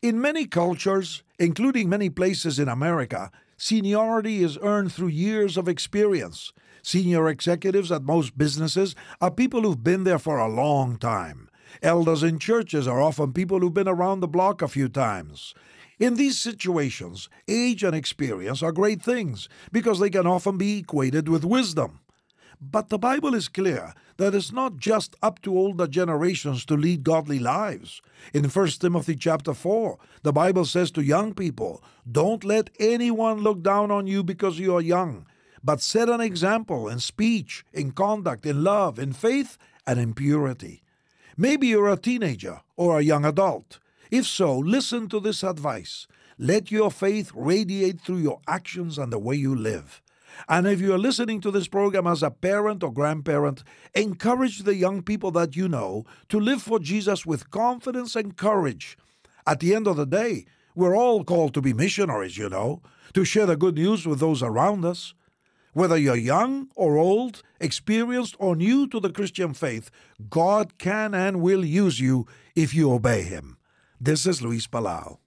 In many cultures, including many places in America, seniority is earned through years of experience. Senior executives at most businesses are people who've been there for a long time. Elders in churches are often people who've been around the block a few times. In these situations, age and experience are great things because they can often be equated with wisdom. But the Bible is clear that it's not just up to older generations to lead godly lives. In 1 Timothy chapter 4, the Bible says to young people, Don't let anyone look down on you because you are young, but set an example in speech, in conduct, in love, in faith, and in purity. Maybe you're a teenager or a young adult. If so, listen to this advice. Let your faith radiate through your actions and the way you live. And if you are listening to this program as a parent or grandparent, encourage the young people that you know to live for Jesus with confidence and courage. At the end of the day, we're all called to be missionaries, you know, to share the good news with those around us. Whether you're young or old, experienced or new to the Christian faith, God can and will use you if you obey Him. This is Luis Palau.